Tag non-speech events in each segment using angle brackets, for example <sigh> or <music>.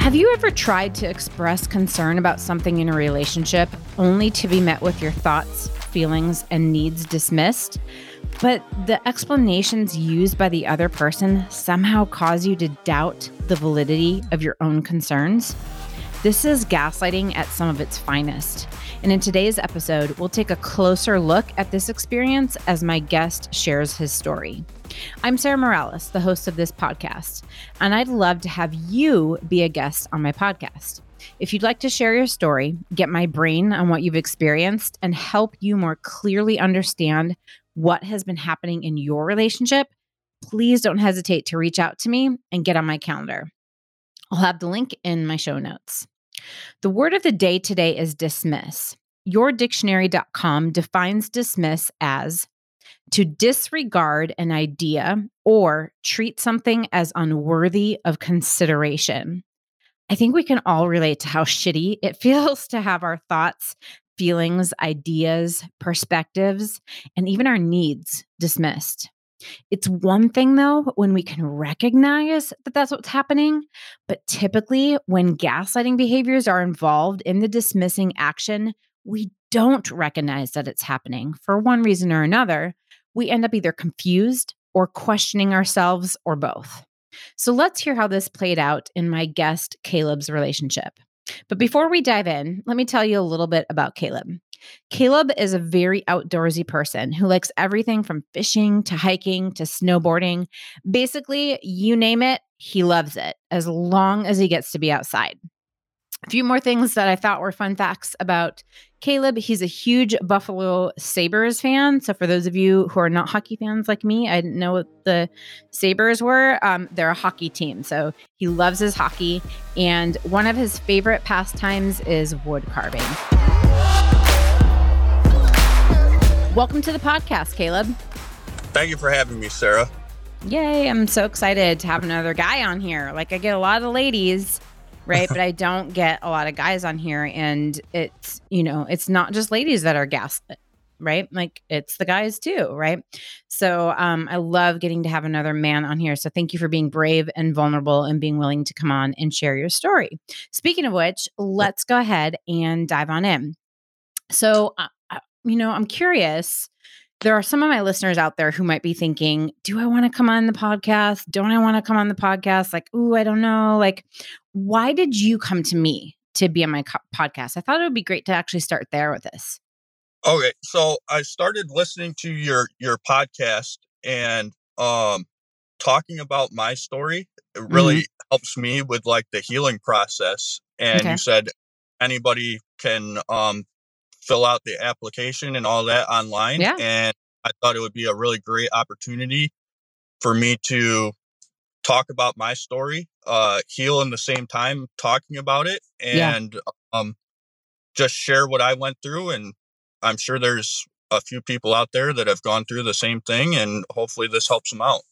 Have you ever tried to express concern about something in a relationship only to be met with your thoughts, feelings, and needs dismissed? But the explanations used by the other person somehow cause you to doubt the validity of your own concerns? This is gaslighting at some of its finest. And in today's episode, we'll take a closer look at this experience as my guest shares his story. I'm Sarah Morales, the host of this podcast, and I'd love to have you be a guest on my podcast. If you'd like to share your story, get my brain on what you've experienced, and help you more clearly understand what has been happening in your relationship, please don't hesitate to reach out to me and get on my calendar. I'll have the link in my show notes. The word of the day today is dismiss. Yourdictionary.com defines dismiss as to disregard an idea or treat something as unworthy of consideration. I think we can all relate to how <laughs> shitty it feels to have our thoughts, feelings, ideas, perspectives, and even our needs dismissed. It's one thing though when we can recognize that that's what's happening, but typically when gaslighting behaviors are involved in the dismissing action, we don't recognize that it's happening for one reason or another. We end up either confused or questioning ourselves or both. So let's hear how this played out in my guest Kaleb's relationship. But before we dive in, let me tell you a little bit about Kaleb. Kaleb is a very outdoorsy person who likes everything from fishing to hiking to snowboarding. Basically, you name it, he loves it as long as he gets to be outside. A few more things that I thought were fun facts about Kaleb. He's a huge Buffalo Sabres fan. So, for those of you who are not hockey fans like me, I didn't know what the Sabres were. Um, they're a hockey team. So, he loves his hockey. And one of his favorite pastimes is wood carving. Welcome to the podcast, Kaleb. Thank you for having me, Sarah. Yay. I'm so excited to have another guy on here. Like, I get a lot of ladies, right? <laughs> but I don't get a lot of guys on here. And it's, you know, it's not just ladies that are gaslit, right? Like, it's the guys too, right? So, um, I love getting to have another man on here. So, thank you for being brave and vulnerable and being willing to come on and share your story. Speaking of which, let's go ahead and dive on in. So, uh, you know, I'm curious. There are some of my listeners out there who might be thinking, do I want to come on the podcast? Don't I want to come on the podcast? Like, ooh, I don't know. Like, why did you come to me to be on my co- podcast? I thought it would be great to actually start there with this. Okay, so I started listening to your your podcast and um talking about my story. It really mm-hmm. helps me with like the healing process. And okay. you said anybody can um fill out the application and all that online. Yeah. And I thought it would be a really great opportunity for me to talk about my story, uh, heal in the same time talking about it, and yeah. um, just share what I went through. And I'm sure there's a few people out there that have gone through the same thing, and hopefully this helps them out.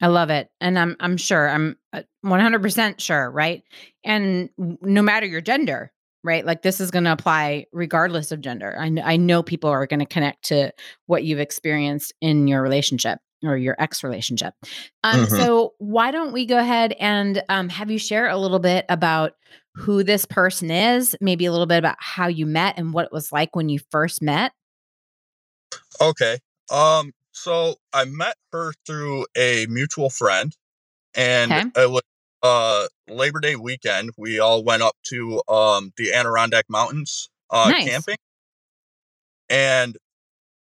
I love it. And I'm I'm sure I'm 100% uh, sure, right? And no matter your gender, right? Like this is going to apply regardless of gender. I, I know people are going to connect to what you've experienced in your relationship or your ex relationship. Um, mm-hmm. So why don't we go ahead and um, have you share a little bit about who this person is, maybe a little bit about how you met and what it was like when you first met? Okay. Um. So I met her through a mutual friend, and okay. it was uh Labor Day weekend, we all went up to um the Adirondack Mountains uh nice. camping. And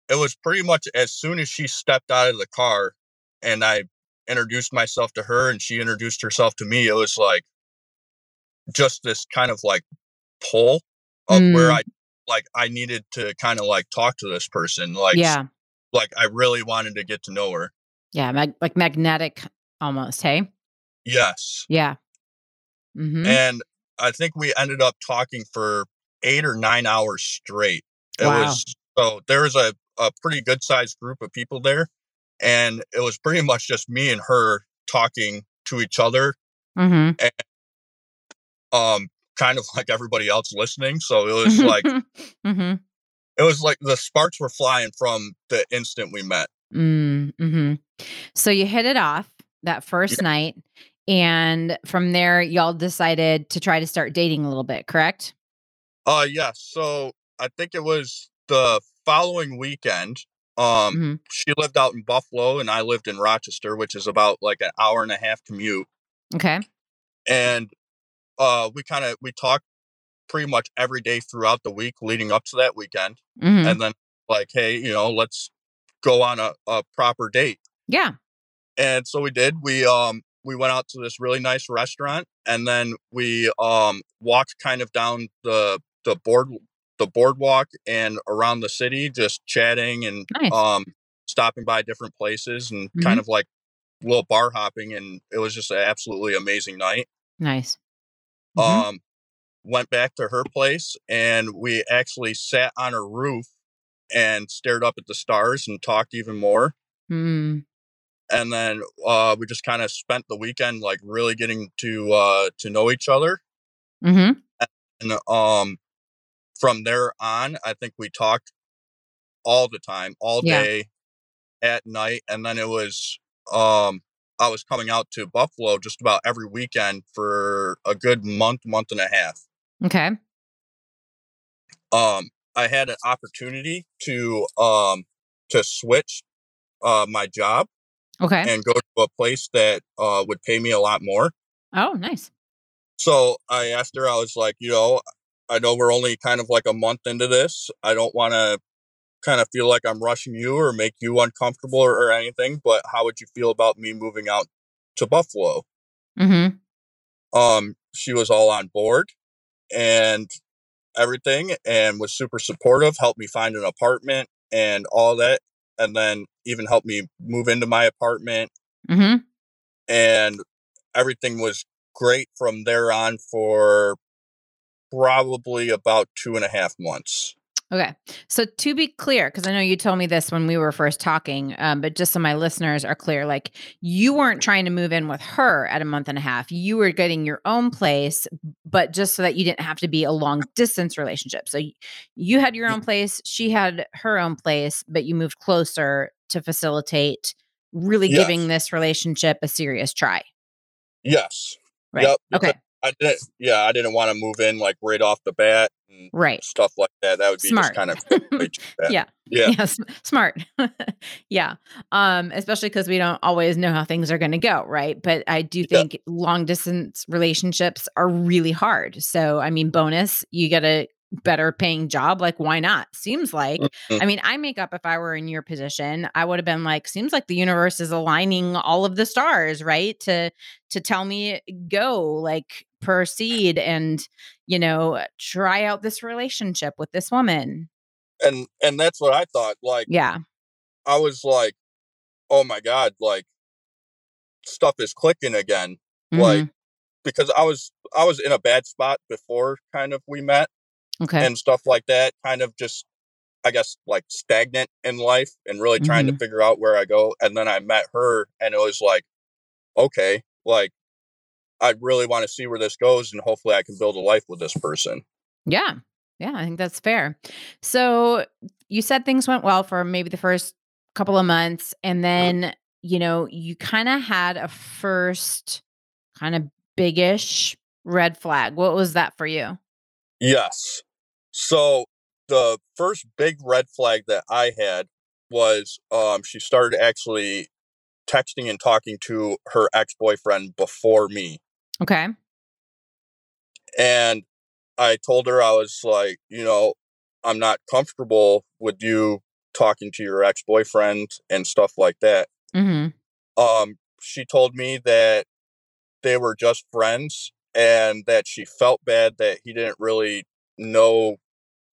it was pretty much as soon as she stepped out of the car and I introduced myself to her and she introduced herself to me, it was like just this kind of like pull of mm. where I like I needed to kind of like talk to this person. Like yeah. like I really wanted to get to know her. Yeah, mag- like magnetic almost, hey? Yes. Yeah. Mm-hmm. And I think we ended up talking for eight or nine hours straight. It wow. was so there was a, a pretty good sized group of people there. And it was pretty much just me and her talking to each other. Mm-hmm. And um kind of like everybody else listening. So it was like <laughs> mm-hmm. it was like the sparks were flying from the instant we met. Mm-hmm. So you hit it off that first yeah. night And from there, y'all decided to try to start dating a little bit, correct? Uh, yes. So I think it was the following weekend. Um, mm-hmm. she lived out in Buffalo and I lived in Rochester, which is about like an hour and a half commute. Okay. And uh, we kind of we talked pretty much every day throughout the week leading up to that weekend, mm-hmm. and then like, hey, you know, let's go on a, a proper date. Yeah. And so we did. We um we went out to this really nice restaurant, and then we um walked kind of down the the board the boardwalk and around the city, just chatting and nice. um stopping by different places and mm-hmm. kind of like little bar hopping, and it was just an absolutely amazing night. Nice. Mm-hmm. Um, went back to her place, and we actually sat on her roof and stared up at the stars and talked even more. Mm. And then uh, we just kind of spent the weekend like really getting to uh, to know each other. Mm-hmm. And um, from there on, I think we talked all the time, all day, yeah. at night, and then it was um, I was coming out to Buffalo just about every weekend for a good month, month and a half. Okay. Um, I had an opportunity to um to switch uh my job. Okay. And go to a place that uh would pay me a lot more. Oh, nice. So I asked her, I was like, you know, I know we're only kind of like a month into this. I don't want to kind of feel like I'm rushing you or make you uncomfortable or, or, anything, but how would you feel about me moving out to Buffalo? Mm-hmm. Um, she was all on board and everything and was super supportive, helped me find an apartment and all that. And then even helped me move into my apartment. Mm-hmm. And everything was great from there on for probably about two and a half months. Okay. So to be clear, because I know you told me this when we were first talking, um, but just so my listeners are clear, like you weren't trying to move in with her at a month and a half. You were getting your own place, but just so that you didn't have to be a long distance relationship. So you had your own place, she had her own place, but you moved closer to facilitate really yes. giving this relationship a serious try. Yes. Right. Yep. Okay. I didn't. Yeah, I didn't want to move in like right off the bat, right? Stuff like that. That would be smart. kind of <laughs> yeah, yeah, yeah, smart. <laughs> yeah, um, especially because we don't always know how things are going to go, right? But I do think yeah. long distance relationships are really hard. So, I mean, bonus, you got to better paying job like why not seems like mm-hmm. i mean i make up if i were in your position i would have been like seems like the universe is aligning all of the stars right to to tell me go like proceed and you know try out this relationship with this woman and and that's what i thought like yeah i was like oh my god like stuff is clicking again mm-hmm. like because i was i was in a bad spot before kind of we met okay. and stuff like that. Kind of just, I guess, like stagnant in life and really trying mm-hmm. to figure out where I go. And then I met her, and it was like, okay, like I really want to see where this goes, and hopefully I can build a life with this person. Yeah. Yeah, I think that's fair. So you said things went well for maybe the first couple of months, and then, you know, you kind of had a first kind of biggish red flag. What was that for you? Yes. So the first big red flag that I had was um, she started actually texting and talking to her ex boyfriend before me. Okay. And I told her I was like, you know, I'm not comfortable with you talking to your ex boyfriend and stuff like that. Mm-hmm. Um, she told me that they were just friends and that she felt bad that he didn't really know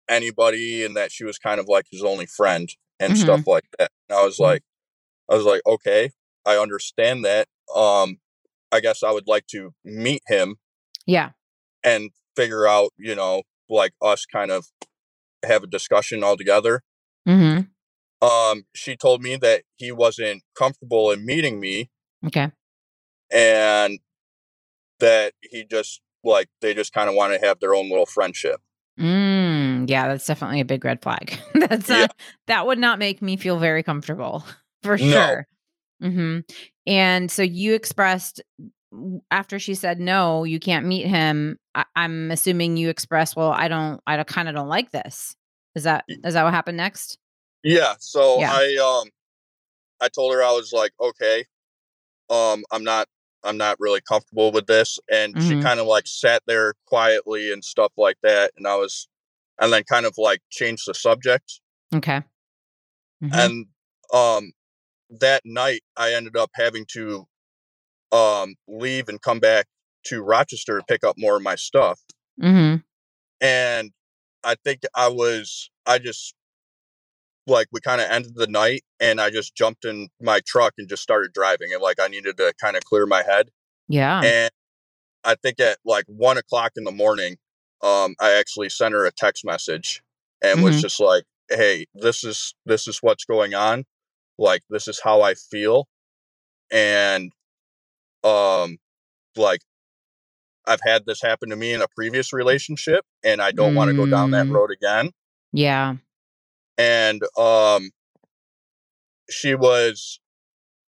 anybody and that she was kind of like his only friend and mm-hmm. stuff like that. And I was mm-hmm. like, I was like, okay, I understand that. Um, I guess I would like to meet him. Yeah. And figure out, you know, like us kind of have a discussion all together. Mm-hmm. Um, she told me that he wasn't comfortable in meeting me. Okay. And that he just like they just kind of want to have their own little friendship. Mm, yeah, that's definitely a big red flag. <laughs> that's yeah. not, that would not make me feel very comfortable <laughs> for sure. Mm-hmm. And so you expressed after she said no, you can't meet him. I- am assuming you expressed, well, I don't, I kind of don't like this. Is that is that what happened next? Yeah. So yeah. I um, I told her I was like, okay, um, I'm not, I'm not really comfortable with this, and mm-hmm. she kind of like sat there quietly and stuff like that, and I was, and then kind of like change the subject. Okay. Mm-hmm. And um, that night I ended up having to um, leave and come back to Rochester to pick up more of my stuff. Mm-hmm. And I think I was, I just, like, we kind of ended the night and I just jumped in my truck and just started driving. And, like, I needed to kind of clear my head. Yeah. And I think at like one o'clock in the morning, um, I actually sent her a text message and mm-hmm. was just like, hey, this is, this is what's going on. Like, this is how I feel. And um like I've had this happen to me in a previous relationship and I don't mm. want to go down that mm. road again. Yeah. And um she was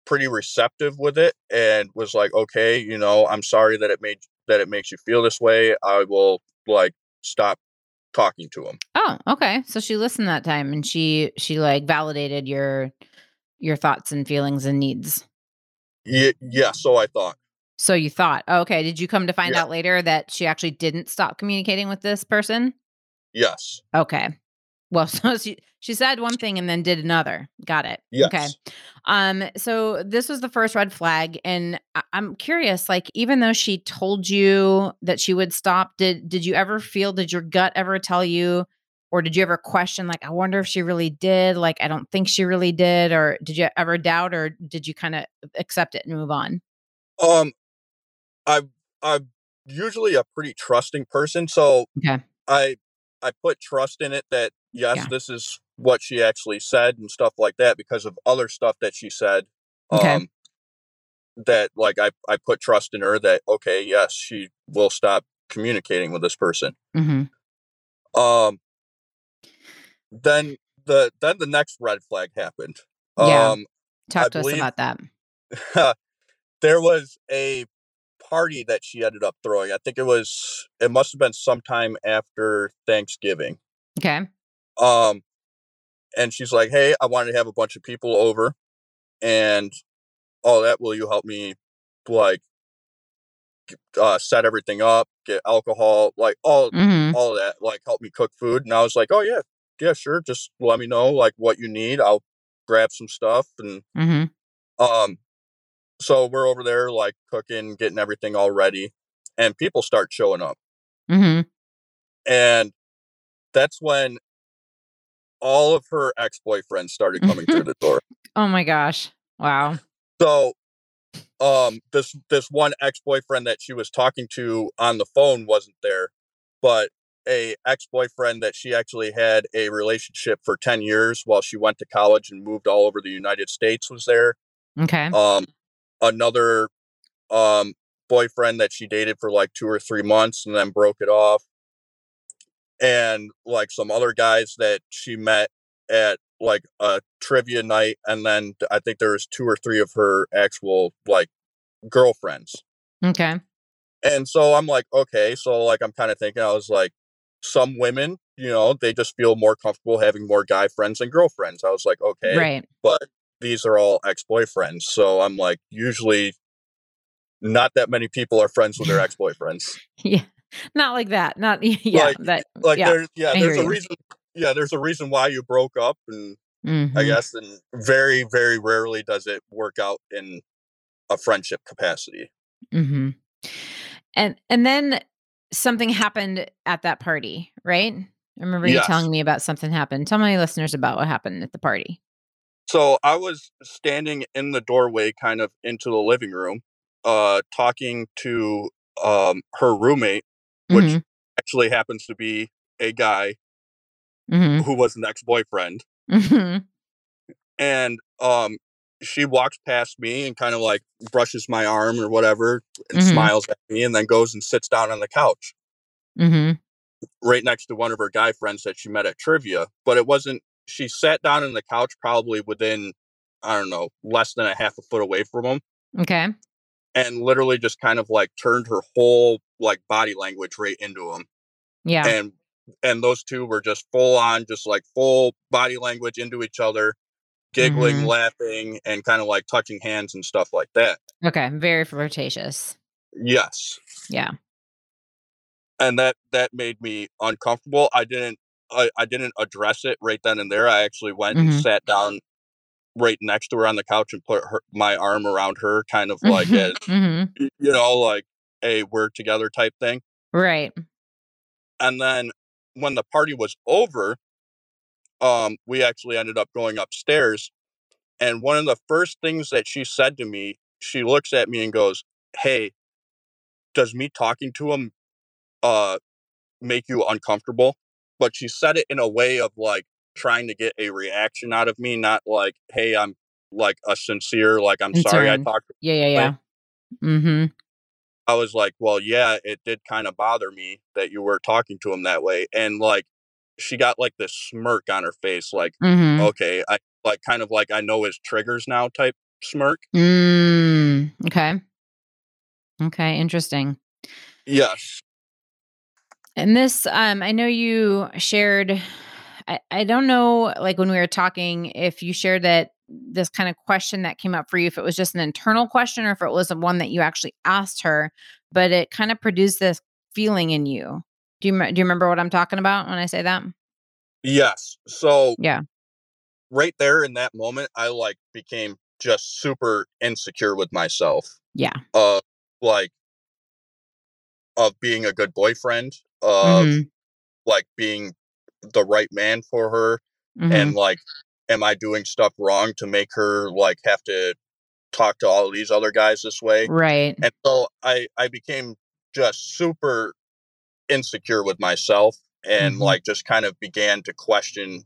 pretty receptive with it and was like, "Okay, you know, I'm sorry that it made that it makes you feel this way. I will like stop talking to him." Oh, okay. So she listened that time and she she like validated your your thoughts and feelings and needs. Yeah, yeah, so I thought. So you thought. Oh, okay. Did you come to find yeah. out later that she actually didn't stop communicating with this person? Yes. Okay. Well, <laughs> so she she said one thing and then did another. Got it. Yes. Okay. Um. So this was the first red flag, and I- I'm curious. Like, even though she told you that she would stop, did did you ever feel? Did your gut ever tell you or did you ever question like i wonder if she really did like i don't think she really did or did you ever doubt or did you kind of accept it and move on um i i'm usually a pretty trusting person so okay i i put trust in it that yes yeah. this is what she actually said and stuff like that because of other stuff that she said okay. um that like i i put trust in her that okay yes she will stop communicating with this person mm-hmm. um then the then the next red flag happened. Yeah. Um, Talk I to us about that. <laughs> there was a party that she ended up throwing. I think it was it must have been sometime after Thanksgiving. Okay. Um and she's like, "Hey, I wanted to have a bunch of people over and all that will you help me like uh, set everything up, get alcohol, like all mm-hmm. all that, like help me cook food." And I was like, "Oh yeah, yeah, sure. Just let me know like what you need. I'll grab some stuff and mm-hmm. um so we're over there like cooking, getting everything all ready, and people start showing up. Mm-hmm. And that's when all of her ex boyfriends started coming through the <laughs> door. Oh my gosh. Wow. So um this this one ex boyfriend that she was talking to on the phone wasn't there, but a ex-boyfriend that she actually had a relationship for 10 years while she went to college and moved all over the United States was there. Okay. Um another um boyfriend that she dated for like 2 or 3 months and then broke it off. And like some other guys that she met at like a trivia night and then I think there was two or three of her actual like girlfriends. Okay. And so I'm like, okay, so like I'm kind of thinking I was like some women, you know, they just feel more comfortable having more guy friends and girlfriends. I was like, okay. Right. But these are all ex boyfriends. So I'm like, usually not that many people are friends with their <laughs> ex boyfriends. yeah. Not like that. Not, <laughs> yeah. Like, that, like yeah, there's, yeah, there's a you. reason. Yeah, there's a reason why you broke up. And mm-hmm. I guess, and very, very rarely does it work out in a friendship capacity. Mm-hmm. And, and then something happened at that party, right? I remember yes. you telling me about something happened. Tell my listeners about what happened at the party. So I was standing in the doorway, kind of into the living room, uh, talking to um, her roommate, which mm-hmm. actually happens to be a guy mm-hmm. who was an ex boyfriend. Mm-hmm. And um, she walks past me and kind of like brushes my arm or whatever and mm-hmm. smiles at me and then goes and sits down on the couch mm-hmm. right next to one of her guy friends that she met at trivia but it wasn't she sat down on the couch probably within i don't know less than a half a foot away from him okay and literally just kind of like turned her whole like body language right into him. Yeah. And and those two were just full on just like full body language into each other, giggling, mm-hmm. laughing and kind of like touching hands and stuff like that. Okay, very flirtatious. Yes. Yeah. And that that made me uncomfortable. I didn't I, I didn't address it right then and there. I actually went mm-hmm. and sat down right next to her on the couch and put her, my arm around her, kind of like as, mm-hmm. you know, like a we're together type thing. Right. And then when the party was over, um, we actually ended up going upstairs. And one of the first things that she said to me, she looks at me and goes, Hey, does me talking to him uh make you uncomfortable? But she said it in a way of like, trying to get a reaction out of me, not like, hey, I'm like a sincere, like, I'm sorry I talked. Yeah, yeah, yeah. Mm-hmm. I was like, well, yeah, it did kind of bother me that you were talking to him that way. And like, she got like this smirk on her face, like, mm-hmm. okay, I like kind of like I know his triggers now type smirk. Mm, okay. Okay, interesting. Yes. And this, um, I know you shared I, I don't know, like when we were talking, if you shared that this kind of question that came up for you, if it was just an internal question or if it was one that you actually asked her, but it kind of produced this feeling in you. Do you, do you remember what I'm talking about when I say that? Yes. So, yeah. Right there in that moment, I like became just super insecure with myself. Yeah. Uh, like, of being a good boyfriend, of mm-hmm. like being the right man for her mm-hmm. and like am i doing stuff wrong to make her like have to talk to all these other guys this way right and so i i became just super insecure with myself and mm-hmm. like just kind of began to question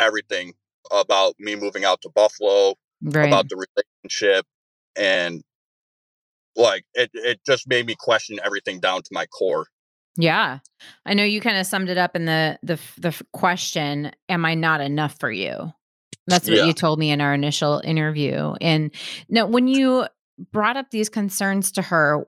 everything about me moving out to buffalo right. about the relationship and like it, it just made me question everything down to my core yeah. I know you kind of summed it up in the the the question, am I not enough for you? That's what yeah. you told me in our initial interview. And now when you brought up these concerns to her,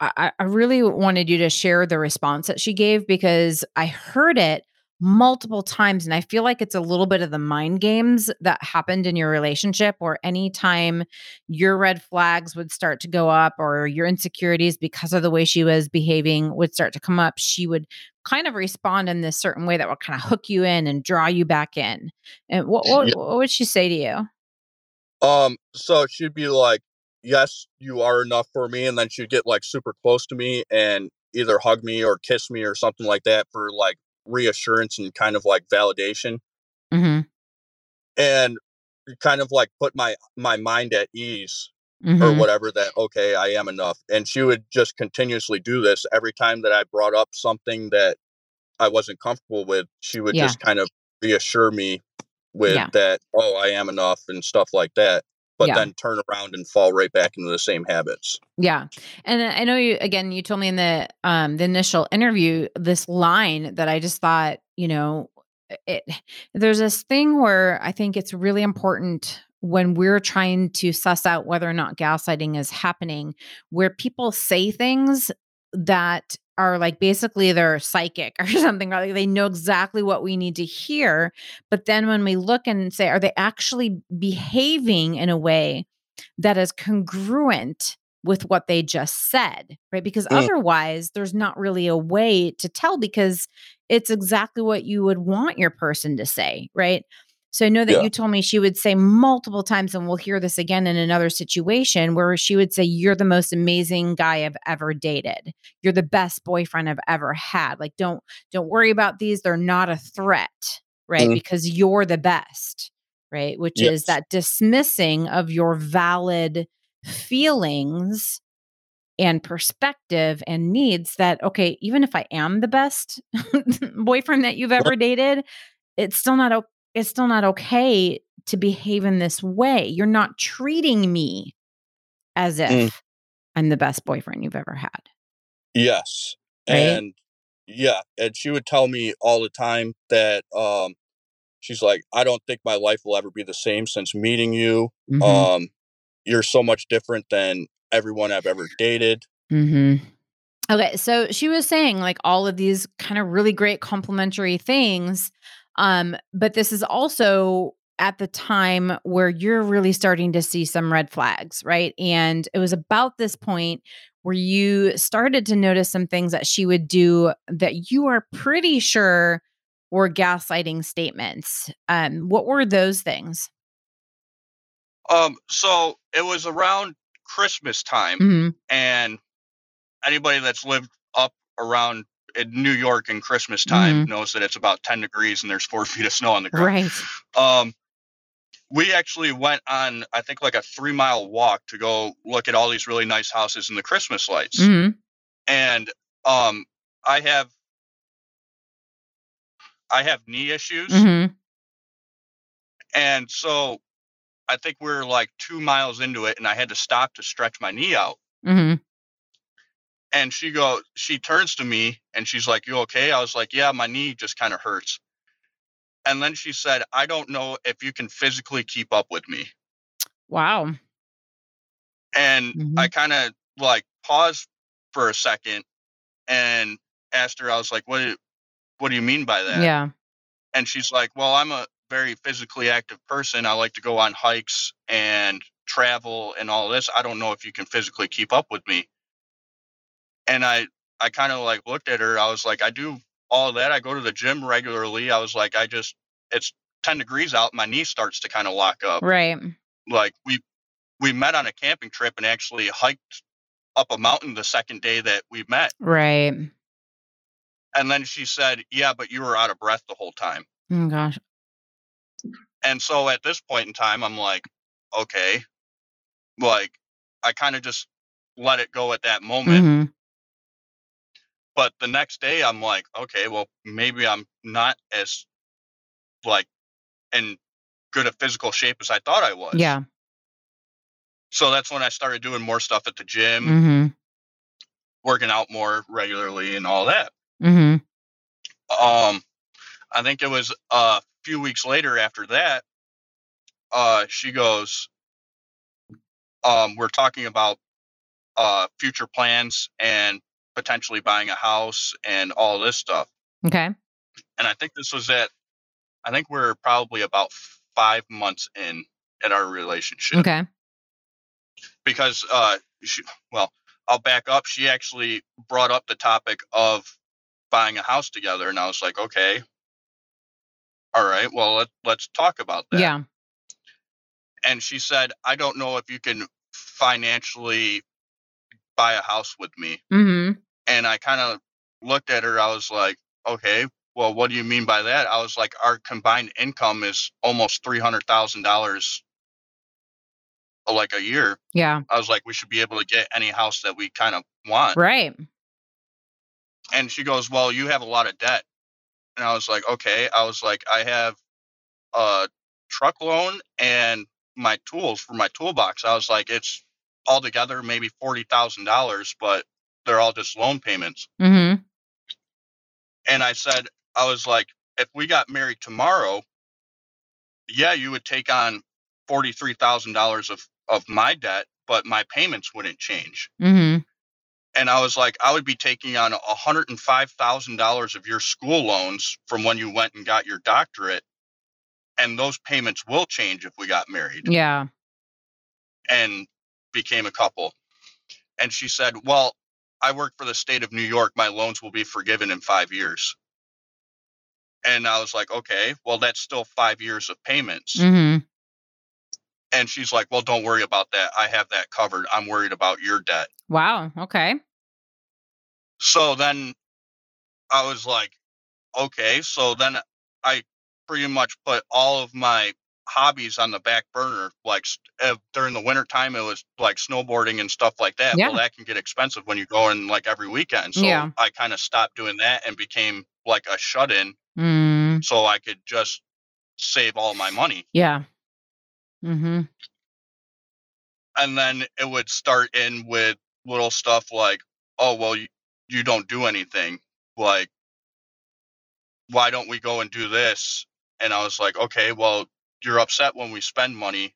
I, I really wanted you to share the response that she gave because I heard it multiple times and i feel like it's a little bit of the mind games that happened in your relationship or anytime your red flags would start to go up or your insecurities because of the way she was behaving would start to come up she would kind of respond in this certain way that would kind of hook you in and draw you back in. And what what, what would she say to you? Um so she'd be like yes you are enough for me and then she'd get like super close to me and either hug me or kiss me or something like that for like reassurance and kind of like validation mm-hmm. and kind of like put my my mind at ease mm-hmm. or whatever that okay i am enough and she would just continuously do this every time that i brought up something that i wasn't comfortable with she would yeah. just kind of reassure me with yeah. that oh i am enough and stuff like that but yeah. then turn around and fall right back into the same habits. Yeah. And I know you again you told me in the um the initial interview this line that I just thought, you know, it there's this thing where I think it's really important when we're trying to suss out whether or not gaslighting is happening where people say things that are like basically they're psychic <laughs> or something like they know exactly what we need to hear but then when we look and say are they actually behaving in a way that is congruent with what they just said? Right? Because mm. otherwise there's not really a way to tell because it's exactly what you would want your person to say right so I know that yeah. you told me she would say multiple times, and we'll hear this again in another situation where she would say, You're the most amazing guy I've ever dated. You're the best boyfriend I've ever had. Like, don't don't worry about these. They're not a threat, right? Mm. Because you're the best, right? Which yes. is that dismissing of your valid feelings and perspective and needs that okay even if i am the best <laughs> boyfriend that you've ever dated it's still not it's still not okay to behave in this way. You're not treating me as if mm. I'm the best boyfriend you've ever had. Yes. Right? And yeah, and she would tell me all the time that um she's like I don't think my life will ever be the same since meeting you. Mm-hmm. Um you're so much different than everyone I've ever dated. Mm-hmm. Okay, so she was saying like all of these kind of really great complimentary things, um, but this is also at the time where you're really starting to see some red flags, right? And it was about this point where you started to notice some things that she would do that you are pretty sure were gaslighting statements. Um, what were those things? Um, so it was around Christmas time, mm-hmm. and anybody that's lived up around in New York in Christmas time mm-hmm. knows that it's about 10 degrees and there's four <laughs> feet of snow on the ground. Right. Um, we actually went on, I think, like a three mile walk to go look at all these really nice houses and the Christmas lights. Mm-hmm. And um, I have, I have knee issues. Mm-hmm. And so I think we are like two miles into it, and I had to stop to stretch my knee out. Mm-hmm and she goes she turns to me and she's like you okay? I was like yeah my knee just kind of hurts. And then she said i don't know if you can physically keep up with me. Wow. And mm-hmm. i kind of like paused for a second and asked her i was like what do, what do you mean by that? Yeah. And she's like well i'm a very physically active person. I like to go on hikes and travel and all this. I don't know if you can physically keep up with me and I I kind of like looked at her. I was like, I do all that. I go to the gym regularly. I was like, I just it's 10 degrees out. My knee starts to kind of lock up. Right. Like we we met on a camping trip and actually hiked up a mountain the second day that we met. Right. And then she said, "Yeah, but you were out of breath the whole time." Oh gosh. And so at this point in time, I'm like, okay, like I kind of just let it go at that moment. Mm-hmm. But the next day, I'm like, okay, well, maybe I'm not as like in good a physical shape as I thought I was. Yeah. So that's when I started doing more stuff at the gym, mm-hmm. working out more regularly, and all that. Mm-hmm. Um, I think it was a few weeks later after that. Uh, she goes, um, we're talking about uh future plans and potentially buying a house and all this stuff. Okay. And I think this was at, I think we're probably about five months in at our relationship. Okay. Because, uh, she, well, I'll back up. She actually brought up the topic of buying a house together, and I was like, okay, all right, well, let, let's talk about that. Yeah. And she said, I don't know if you can financially buy a house with me. Mm-hmm. And I kind of looked at her. I was like, okay, well, what do you mean by that? I was like, our combined income is almost three hundred thousand dollars, like a year. Yeah. I was like, we should be able to get any house that we kind of want. Right. And she goes, well, you have a lot of debt. And I was like, okay. I was like, I have a truck loan and my tools for my toolbox. I was like, it's altogether maybe forty thousand dollars, but they're all just loan payments. Mm-hmm. And I said, I was like, if we got married tomorrow, yeah, you would take on forty three thousand dollars of of my debt, but my payments wouldn't change. Mm-hmm. And I was like, I would be taking on hundred and five thousand dollars of your school loans from when you went and got your doctorate, and those payments will change if we got married. Yeah. And became a couple. And she said, Well, I work for the state of New York. My loans will be forgiven in five years. And I was like, okay, well, that's still five years of payments. Mm-hmm. And she's like, well, don't worry about that. I have that covered. I'm worried about your debt. Wow. Okay. So then I was like, okay. So then I pretty much put all of my hobbies on the back burner. Like uh, during the winter time, it was like snowboarding and stuff like that. Yeah. Well, that can get expensive when you go in like every weekend. So yeah. I kind of stopped doing that and became like a shut in. Mm. So I could just save all my money. Yeah. Mm-hmm. And then it would start in with little stuff like, oh, well, you, you don't do anything. Like, why don't we go and do this? And I was like, okay, well, you're upset when we spend money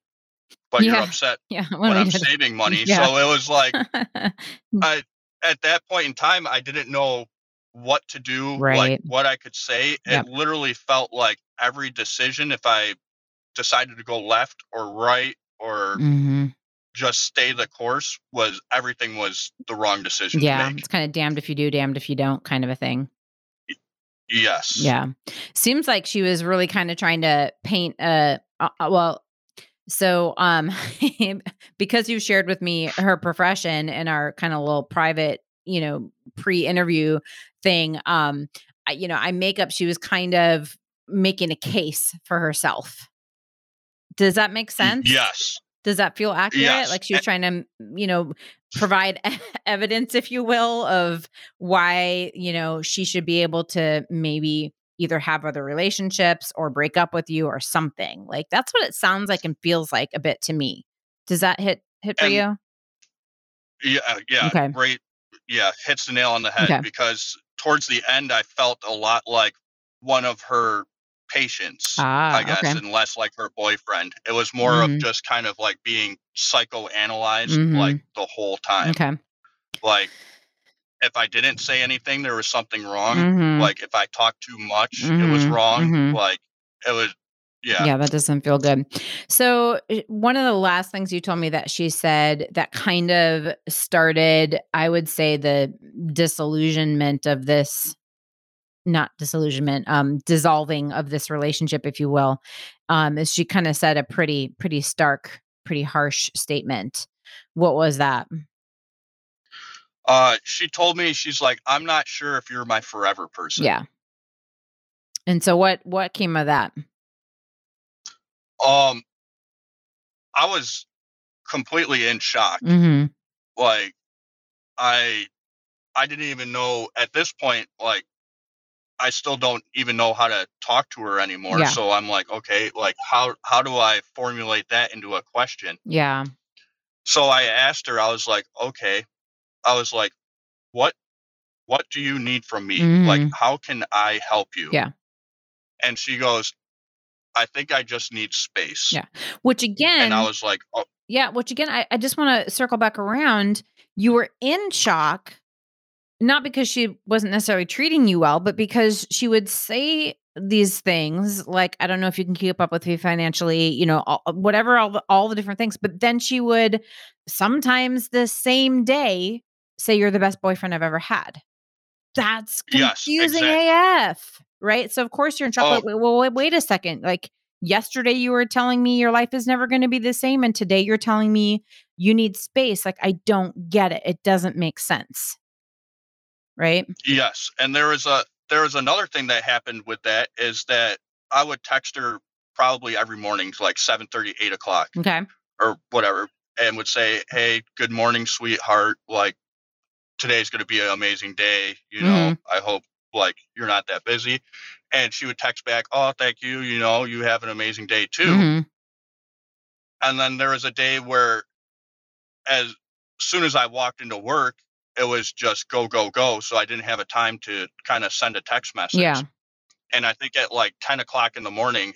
but yeah. you're <laughs> upset yeah. when, when I'm saving <laughs> money. Yeah. So it was like, <laughs> I at that point in time, I didn't know what to do, right. like what I could say. Yep. It literally felt like every decision, if I decided to go left or right or mm-hmm. just stay the course, was everything was the wrong decision. Yeah, it's kind of damned if you do, damned if you don't, kind of a thing. Yes. Yeah. Seems like she was really kind of trying to paint a uh, uh, well so um <laughs> because you shared with me her profession in our kind of little private, you know, pre-interview thing, um I, you know, I make up she was kind of making a case for herself. Does that make sense? Yes. Does that feel accurate? Yes. Like she was trying to, you know, provide <laughs> evidence, if you will, of why, you know, she should be able to maybe either have other relationships or break up with you or something. Like that's what it sounds like and feels like a bit to me. Does that hit hit for and, you? Yeah, uh, yeah. Okay. Great. Yeah, hits the nail on the head okay. because towards the end I felt a lot like one of her patients, ah, I guess, okay. and less like her boyfriend. It was more mm-hmm. of just kind of like being psychoanalyzed mm-hmm. like the whole time. Okay. Like if I didn't say anything, there was something wrong. Mm-hmm. Like if I talked too much, it was mm-hmm. wrong. Mm-hmm. Like it was yeah. Yeah, that doesn't feel good. So, eh, one of the last things you told me that she said that kind of started, I would say, the disillusionment of this not disillusionment, um, dissolving of this relationship, if you will, um, is she kind of said a pretty, pretty stark, pretty harsh statement. What was that? Uh, she told me she's like, I'm not sure if you're my forever person. Yeah. And so what what came of that? Um, I was completely in shock. Mm-hmm. Like, I I didn't even know at this point like I still don't even know how to talk to her anymore. Yeah. So I'm like, okay, like how how do I formulate that into a question? Yeah. So I asked her, I was like, okay. I was like, what what do you need from me? Mm-hmm. Like how can I help you? Yeah. And she goes, I think I just need space. Yeah. Which again And I was like, oh. Yeah, which again, I, I just want to circle back around. You were in shock not because she wasn't necessarily treating you well, but because she would say these things like I don't know if you can keep up with me financially, you know, all, uh, whatever all the, all the different things, but then she would sometimes the same day say you're the best boyfriend I've ever had. That's confusing yes, exactly. AF, right? So of course you're in shock. Oh. Well, wait, wait a second. Like yesterday you were telling me your life is never going to be the same and today you're telling me you need space. Like I don't get it. It doesn't make sense right? Yes, and there was a there was another thing that happened with that is that I would text her probably every morning, to like 7 30, 8 o'clock. Okay. Or whatever. And would say, Hey, good morning, sweetheart. Like today's gonna be an amazing day. You know, mm-hmm. I hope like you're not that busy. And she would text back, Oh, thank you, you know, you have an amazing day too. Mm-hmm. And then there was a day where as soon as I walked into work, it was just go go go so i didn't have a time to kind of send a text message. Yeah. And i think at like 10 o'clock in the morning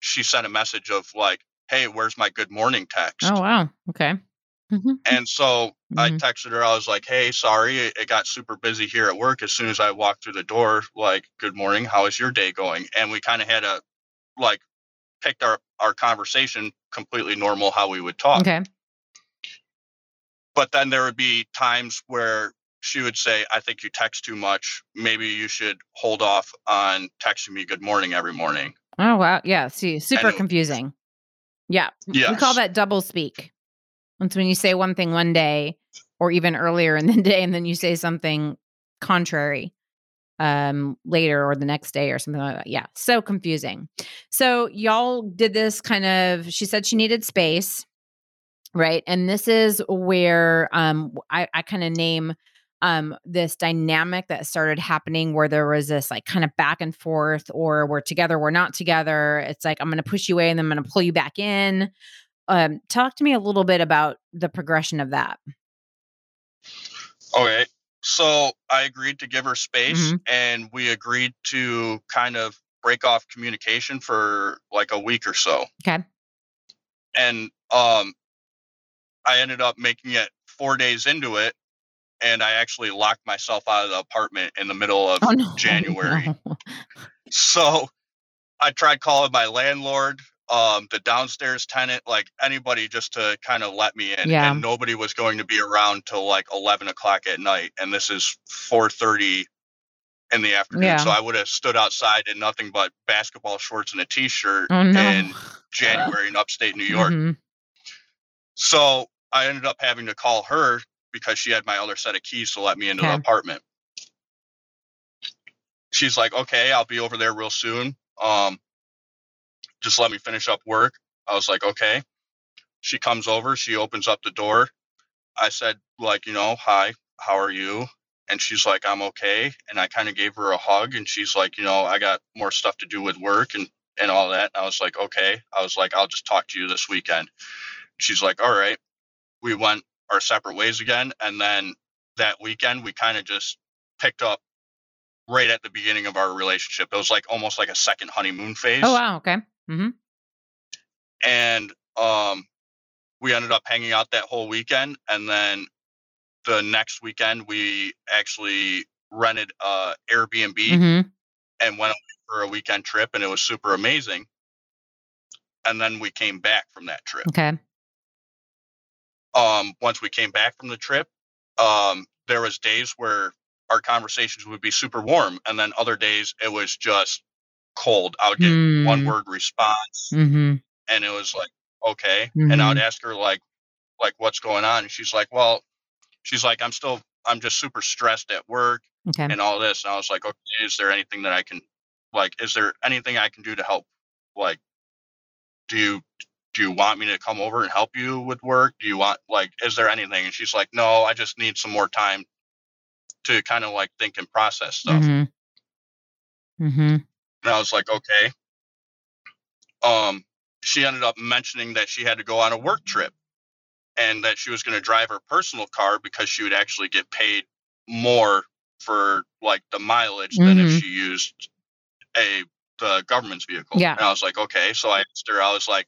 she sent a message of like hey where's my good morning text? Oh wow. Okay. Mm-hmm. and so mm-hmm. i texted her. I was like hey sorry it got super busy here at work. As soon as i walked through the door like good morning how is your day going? And we kind of had a like picked our our conversation completely normal how we would talk. Okay but then there would be times where she would say, I think you text too much. Maybe you should hold off on texting me good morning every morning. Oh, wow. Yeah. See, super and, confusing. Yeah. Yes. We call that double speak. It's when you say one thing one day or even earlier in the <laughs> day, and then you say something contrary um later or the next day or something like that. Yeah. So confusing. So y'all did this kind of she said she needed space right and this is where um i, I kind of name um this dynamic that started happening where there was this like kind of back and forth or we're together we're not together it's like i'm going to push you away and then i'm going to pull you back in. Um talk to me a little bit about the progression of that. Okay so i agreed to give her space mm-hmm. and we agreed to kind of break off communication for like a week or so. Okay. And um, I ended up making it four days into it, and I actually locked myself out of the apartment in the middle of oh, <laughs> no. January. No. So I tried calling my landlord, um, the downstairs tenant, like anybody just to kind of let me in. Yeah. And nobody was going to be around till like eleven o'clock at night. And this is four thirty in the afternoon. Yeah. So I would have stood outside in nothing but basketball shorts and a t shirt oh, no. in January in upstate New York. Mm-hmm. So I ended up having to call her because she had my other set of keys to let me into okay. the apartment. She's like, okay, I'll be over there real soon. Um, just let me finish up work. I was like, okay. She comes over, she opens up the door. I said, like, you know, hi, how are you? And she's like, I'm okay. And I kind of gave her a hug and she's like, you know, I got more stuff to do with work and, and all that. And I was like, okay. I was like, I'll just talk to you this weekend. She's like, all right. We went our separate ways again. And then that weekend, we kind of just picked up right at the beginning of our relationship. It was like almost like a second honeymoon phase. Oh wow, okay. Mm-hmm. And um, we ended up hanging out that whole weekend, and then the next weekend we actually rented a Airbnb mm-hmm. and went for a weekend trip, and it was super amazing. And then we came back from that trip. Okay. Um, once we came back from the trip, um, there was days where our conversations would be super warm, and then other days it was just cold. I would get mm. one word response, mm-hmm. and it was like okay, mm-hmm. and I would mm-hmm. ask her like like what's going on, and she's like, well, she's like, I'm still I'm just super stressed at work okay. and all this, and I was like, okay, is there anything that I can like? Is there anything I can do to help? Like, do you do you want me to come over and help you with work? Do you want like is there anything? And she's like, no, I just need some more time to kind of like think and process stuff. Mm-hmm. Mm-hmm. And I was like, okay. Um, she ended up mentioning that she had to go on a work trip and that she was going to drive her personal car because she would actually get paid more for like the mileage mm-hmm. than if mm-hmm. she used a the government's vehicle. Yeah. And I was like, okay. So I asked her, I was like,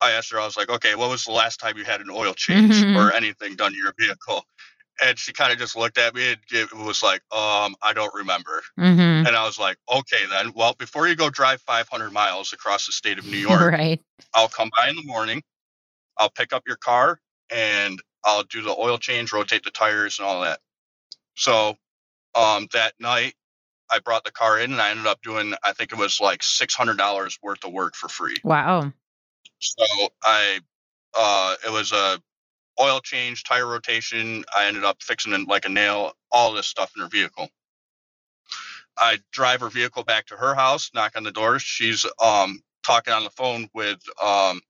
I asked her, I was like, okay, what was the last time you had an oil change mm-hmm. or anything done to your vehicle? and she kind of just looked at me and it was like, um, I don't remember. Mm-hmm. And I was like, okay, then. Well, before you go drive 500 miles across the state of New <laughs> York, right. I'll come by in the morning. I'll pick up your car and I'll do the oil change, rotate the tires, and all that. So um, that night, I brought the car in and I ended up doing, I think it was like $600 worth of work for free. Wow. So I, uh, it was a oil change, tire rotation. I ended up fixing it like a nail, all this stuff in her vehicle. I drive her vehicle back to her house, knock on the door. She's um, talking on the phone with um,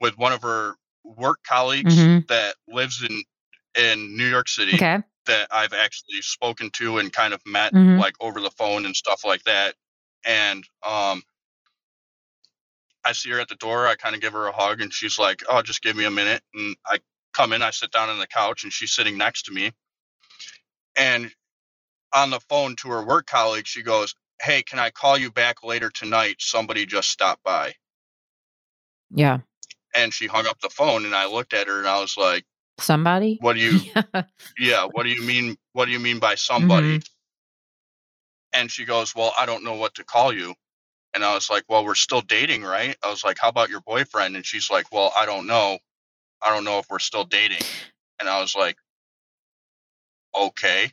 with one of her work colleagues mm-hmm. that lives in in New York City okay. that I've actually spoken to and kind of met mm-hmm. like over the phone and stuff like that. And um, I see her at the door. I kind of give her a hug, and she's like, "Oh, just give me a minute." And I come in, I sit down on the couch, and she's sitting next to me. And on the phone to her work colleague, she goes, Hey, can I call you back later tonight? Somebody just stopped by. Yeah. And she hung up the phone, and I looked at her and I was like, Somebody? What do <laughs> you, yeah, what do you mean? What do you mean by somebody? Mm-hmm. And she goes, Well, I don't know what to call you. And I was like, Well, we're still dating, right? I was like, How about your boyfriend? And she's like, Well, I don't know. I don't know if we're still dating. And I was like, okay.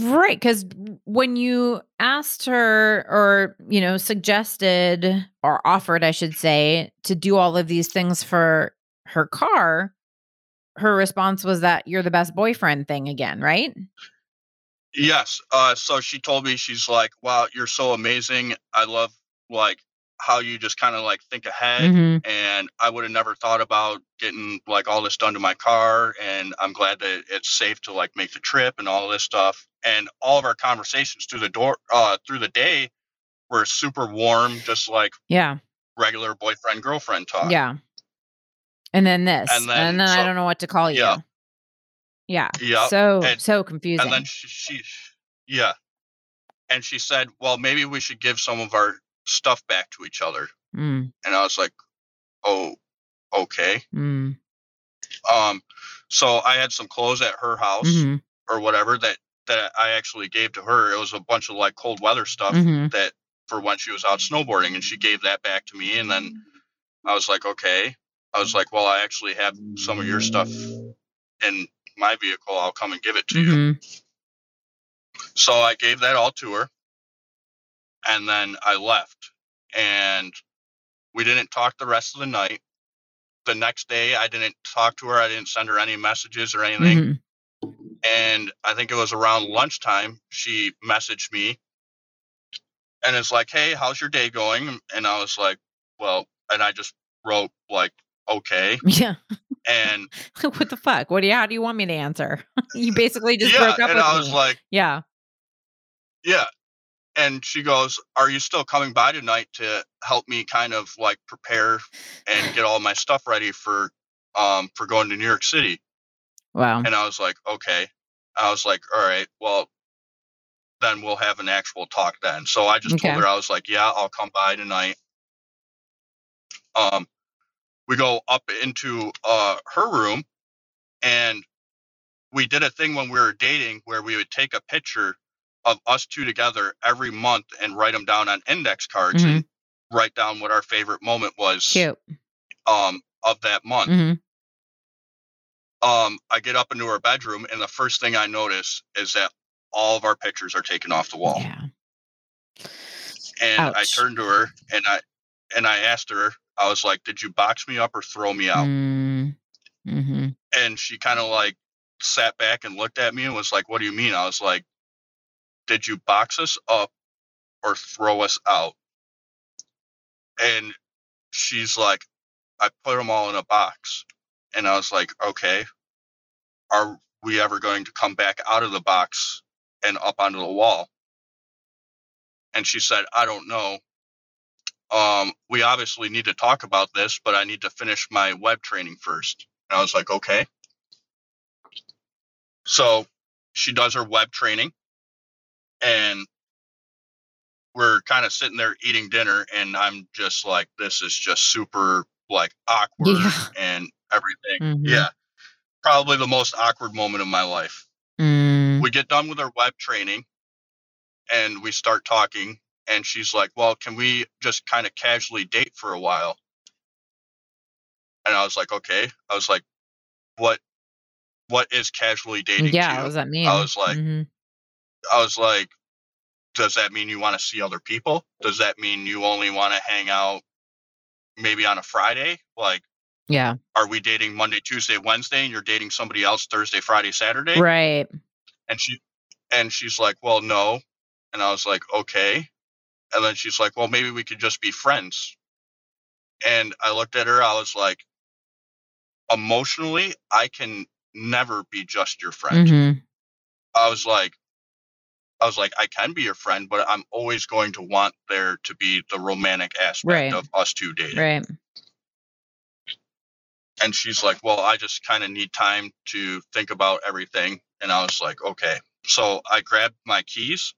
Right. Because when you asked her or, you know, suggested or offered, I should say, to do all of these things for her car, her response was that you're the best boyfriend thing again, right? Yes. Uh, so she told me, she's like, wow, you're so amazing. I love like how you just kind of like think ahead mm-hmm. and i would have never thought about getting like all this done to my car and i'm glad that it's safe to like make the trip and all this stuff and all of our conversations through the door uh through the day were super warm just like yeah. regular boyfriend girlfriend talk. Yeah. And then this and then, and then so, i don't know what to call you. Yeah yeah yeah so and, so confusing and then she, she yeah. And she said well maybe we should give some of our stuff back to each other. Mm. And I was like, oh, okay. Mm. Um, so I had some clothes at her house mm-hmm. or whatever that that I actually gave to her. It was a bunch of like cold weather stuff mm-hmm. that for when she was out snowboarding, and she gave that back to me. And then I was like, okay. I was like, well, I actually have some of your stuff in my vehicle. I'll come and give it to mm-hmm. you. So I gave that all to her, and then I left. And we didn't talk the rest of the night. The next day, I didn't talk to her. I didn't send her any messages or anything. Mm-hmm. And I think it was around lunchtime, she messaged me and it's like, hey, how's your day going? And I was like, well, and I just wrote like, okay. <laughs> Yeah. And <laughs> what the fuck? What do you, how do you want me to answer? <laughs> you basically just yeah, broke up and I was me. like, yeah. Yeah and she goes, "Are you still coming by tonight to help me kind of like prepare and get all my stuff ready for um for going to New York City?" Wow. And I was like, "Okay." I was like, "All right, well, then we'll have an actual talk then." So I just okay. told her I was like, "Yeah, I'll come by tonight." Um, we go up into uh her room, and we did a thing when we were dating where we would take a picture of us two together every month and write them down on index cards mm-hmm. and write down what our favorite moment was Cute. um of that month. Mm-hmm. Um, I get up into our bedroom and the first thing I notice is that all of our pictures are taken off the wall. Yeah. And Ouch. I turned to her and I and I asked her, I was like, "Did you box me up or throw me out?" Mm, mm-hmm. And she kind of like sat back and looked at me and was like, "What do you mean?" I was like, did you box us up or throw us out? And she's like, I put them all in a box. And I was like, okay, are we ever going to come back out of the box and up onto the wall? And she said, I don't know. Um, we obviously need to talk about this, but I need to finish my web training first. And I was like, okay. So she does her web training and we're kind of sitting there eating dinner and i'm just like this is just super like <laughs> awkward yeah. and everything mm-hmm. yeah probably the most awkward moment of my life mm. we get done with our web training and we start talking and she's like well can we just kind of casually date for a while and i was like okay i was like what what is casually dating yeah what does that mean i was like mm-hmm. I was like, does that mean you want to see other people? Does that mean you only want to hang out maybe on a Friday? Like, yeah. Are we dating Monday, Tuesday, Wednesday, and you're dating somebody else Thursday, Friday, Saturday? Right. And she and she's like, Well, no. And I was like, Okay. And then she's like, Well, maybe we could just be friends. And I looked at her, I was like, emotionally, I can never be just your friend. Mm-hmm. I was like, I was like, I can be your friend, but I'm always going to want there to be the romantic aspect right. of us two dating. Right. And she's like, Well, I just kind of need time to think about everything. And I was like, Okay. So I grabbed my keys,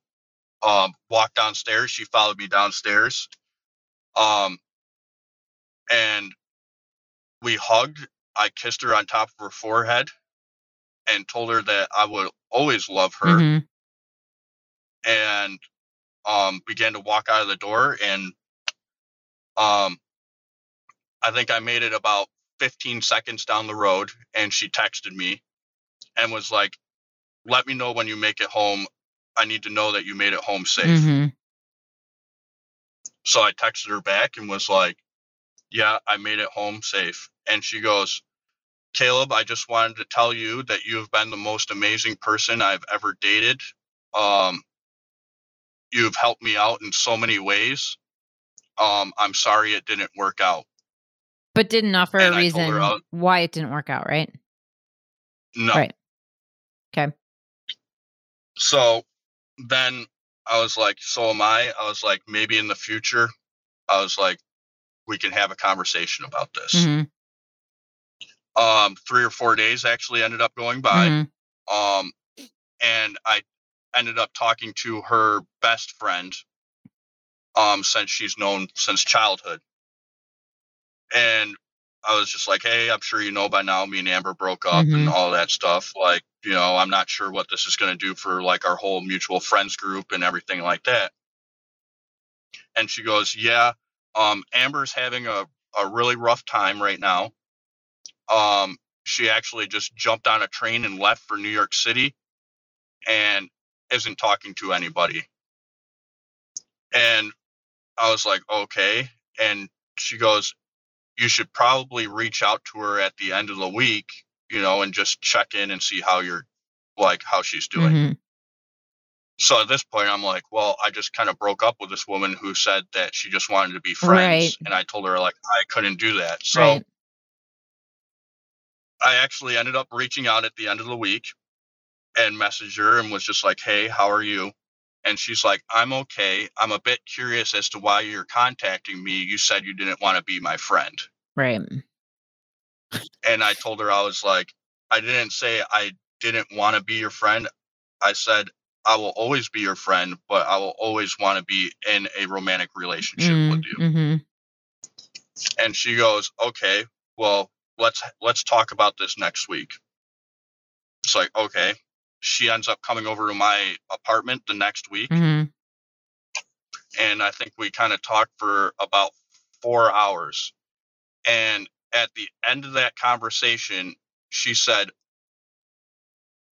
um, walked downstairs. She followed me downstairs. Um, and we hugged. I kissed her on top of her forehead and told her that I would always love her. Mm-hmm and um, began to walk out of the door. And um, I think I made it about 15 seconds down the road, and she texted me and was like, "Let me know when you make it home. I need to know that you made it home safe." Mm-hmm. So I texted her back and was like, "Yeah, I made it home safe." And she goes, "Kaleb, I just wanted to tell you that you have been the most amazing person I've ever dated. Um, You've helped me out in so many ways. Um, I'm sorry it didn't work out. But didn't offer and a reason why it didn't work out, right? No. Right. Okay. So then I was like, so am I. I was like, maybe in the future, I was like, we can have a conversation about this. Mm-hmm. Um, three or four days actually ended up going by. Mm-hmm. Um, and I ended up talking to her best friend um, since she's known since childhood. and I was just like, hey, I'm sure you know by now, me and Amber broke up mm-hmm. and all that stuff. Like, you know, I'm not sure what this is going to do for like our whole mutual friends group and everything like that. And she goes, yeah, um, Amber's having a, a really rough time right now. Um, she actually just jumped on a train and left for New York City and isn't talking to anybody. And I was like, okay. And she goes, you should probably reach out to her at the end of the week, you know, and just check in and see how you're like, how she's doing. Mm-hmm. So at this point, I'm like, well, I just kind of broke up with this woman who said that she just wanted to be friends. Right. And I told her, like, I couldn't do that. So right. I actually ended up reaching out at the end of the week and messaged her and was just like, hey, how are you? And she's like, I'm okay. I'm a bit curious as to why you're contacting me. You said you didn't want to be my friend. Right. And I told her, I was like, I didn't say I didn't want to be your friend. I said, I will always be your friend, but I will always want to be in a romantic relationship mm, with you. Mm-hmm. And she goes, okay, well, let's let's talk about this next week. It's like, okay she ends up coming over to my apartment the next week. Mm-hmm. And I think we kind of talked for about four hours. And at the end of that conversation, she said,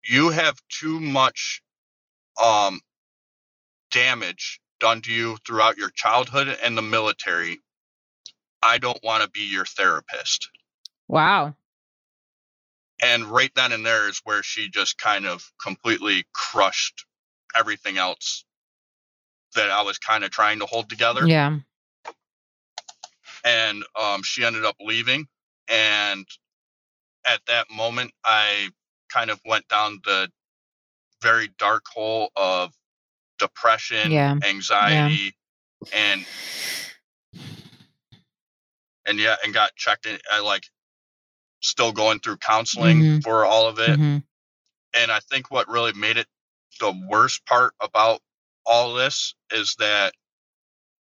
You have too much um, damage done to you throughout your childhood and the military. I don't want to be your therapist. Wow and right then and there is where she just kind of completely crushed everything else that I was kind of trying to hold together. Yeah. And um, she ended up leaving. And at that moment, I kind of went down the very dark hole of depression, yeah. anxiety, yeah. and <sighs> and yeah, and got checked in. I like still going through counseling mm-hmm. for all of it. Mm-hmm. And I think what really made it the worst part about all this is that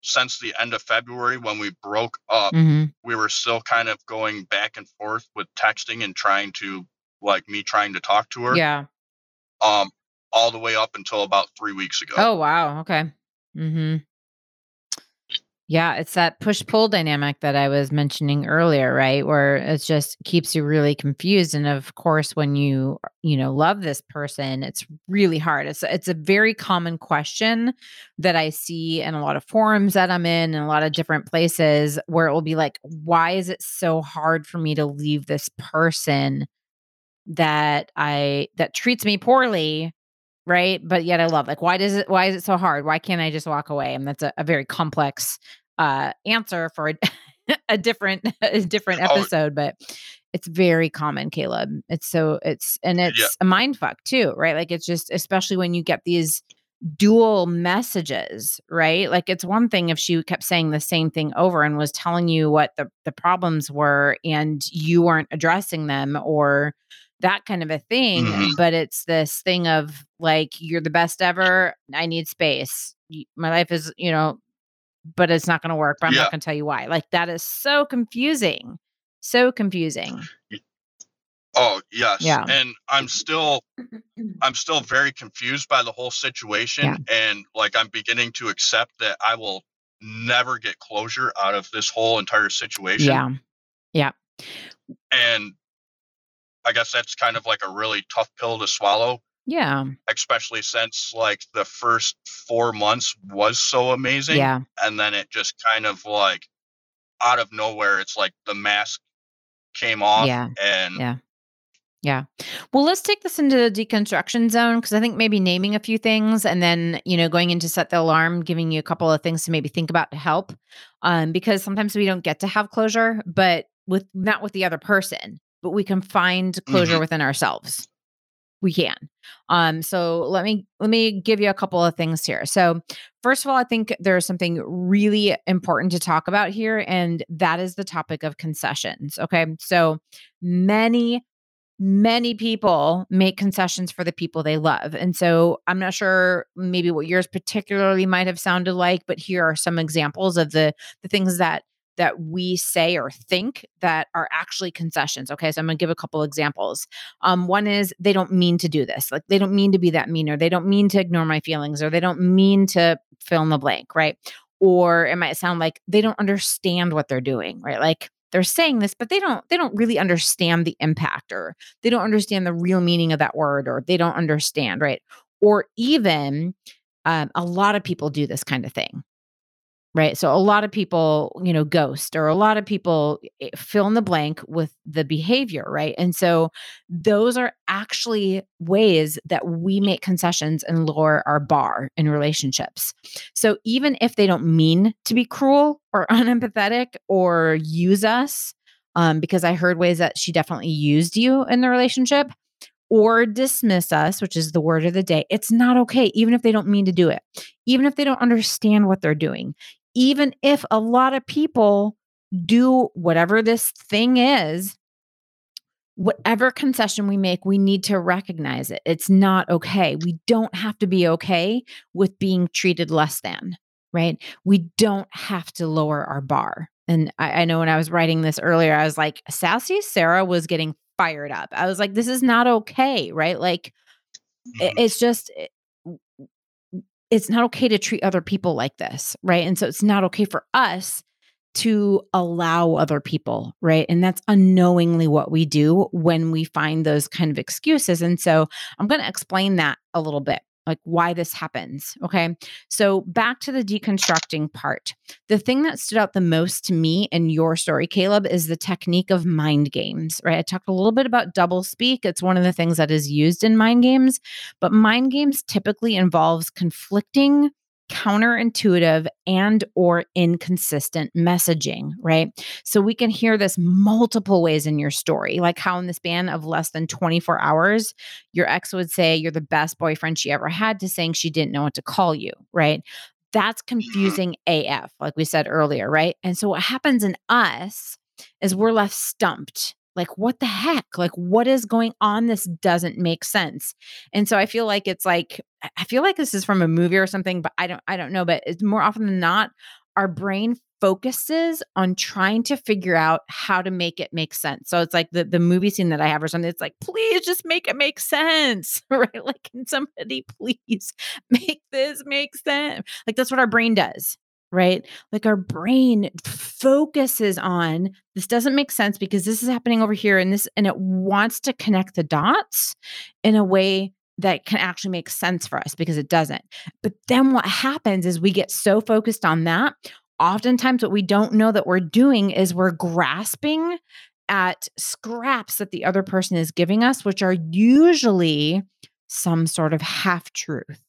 since the end of February when we broke up, mm-hmm. we were still kind of going back and forth with texting and trying to like me trying to talk to her. Yeah. Um all the way up until about 3 weeks ago. Oh wow, okay. Mhm. Yeah, it's that push pull dynamic that I was mentioning earlier, right? Where it just keeps you really confused. And of course, when you, you know, love this person, it's really hard. It's it's a very common question that I see in a lot of forums that I'm in and a lot of different places where it will be like, why is it so hard for me to leave this person that I that treats me poorly? right but yet i love like why does it why is it so hard why can't i just walk away and that's a, a very complex uh answer for a, <laughs> a different <laughs> a different oh, episode but it's very common kaleb it's so it's and it's yeah. a mind fuck too right like it's just especially when you get these dual messages right like it's one thing if she kept saying the same thing over and was telling you what the the problems were and you weren't addressing them or that kind of a thing. Mm-hmm. But it's this thing of like, you're the best ever. I need space. My life is, you know, but it's not going to work. But I'm yeah. not going to tell you why. Like, that is so confusing. So confusing. Oh, yes. Yeah. And I'm still <clears throat> I'm still very confused by the whole situation yeah. and like I'm beginning to accept that I will never get closure out of this whole entire situation. Yeah. Yeah. And I guess that's kind of like a really tough pill to swallow. Yeah. Especially since like the first four months was so amazing. Yeah. And then it just kind of like out of nowhere, it's like the mask came off. Yeah. And yeah. Yeah. Well, let's take this into the deconstruction zone because I think maybe naming a few things and then, you know, going into set the alarm, giving you a couple of things to maybe think about to help. Um, because sometimes we don't get to have closure, but with not with the other person but we can find closure mm-hmm. within ourselves we can. Um so let me let me give you a couple of things here. So first of all i think there's something really important to talk about here and that is the topic of concessions okay? So many many people make concessions for the people they love and so i'm not sure maybe what yours particularly might have sounded like but here are some examples of the the things that that we say or think that are actually concessions. Okay. So I'm to give a couple examples. Um, one is they don't mean to do this. Like they don't mean to be that mean, or they don't mean to ignore my feelings, or they don't mean to fill in the blank. Right. Or it might sound like they don't understand what they're doing. Right. Like they're saying this but they don't they don't really understand the impact or they don't understand the real meaning of that word or they don't understand right or even um, a lot of people do this kind of thing right? So a lot of people you know ghost or a lot of people eh, fill in the blank with the behavior right? And so those are actually ways that we make concessions and lower our bar in relationships. So even if they don't mean to be cruel or <laughs> unempathetic or use us um, because i heard ways that she definitely used you in the relationship or dismiss us, which is the word of the day, it's not okay, even if they don't mean to do it, even if they don't understand what they're doing, even if a lot of people do whatever this thing is, whatever concession we make, we need to recognize it. It's not okay. We don't have to be okay with being treated less than, right? We don't have to lower our bar. And I, I know when I was writing this earlier, I was like, Sassy Sarah was getting fired up. I was like, this is not okay, right? Like, mm-hmm. it's just, it's not okay to treat other people like this, right? And so it's not okay for us to allow other people, right? And that's unknowingly what we do when we find those kind of excuses. And so I'm going to explain that a little bit like why this happens. Okay. So back to the deconstructing part. The thing that stood out the most to me in your story, Kaleb, is the technique of mind games, right? I talked a little bit about double speak. It's one of the things that is used in mind games, but mind games typically involves conflicting counterintuitive and or inconsistent messaging right? So we can hear this multiple ways in your story like how in the span of less than 24 hours your ex would say you're the best boyfriend she ever had to saying she didn't know what to call you right? That's mm-hmm. confusing af like we said earlier right? And so what happens in us is we're left stumped like what the heck like what is going on this doesn't make sense and so i feel like it's like i feel like this is from a movie or something but i don't i don't know but it's more often than not our brain focuses on trying to figure out how to make it make sense. So it's like the, the movie scene that I have or something. It's like, please just make it make sense. <laughs> Right. Like, can somebody please <laughs> make this make sense? Like that's what our brain does right? Like our brain focuses on this doesn't make sense because this is happening over here and this, and it wants to connect the dots in a way that can actually make sense for us because it doesn't. But then what happens is we get so focused on that. Oftentimes, what we don't know that we're doing is we're grasping at scraps that the other person is giving us, which are usually some sort of half truth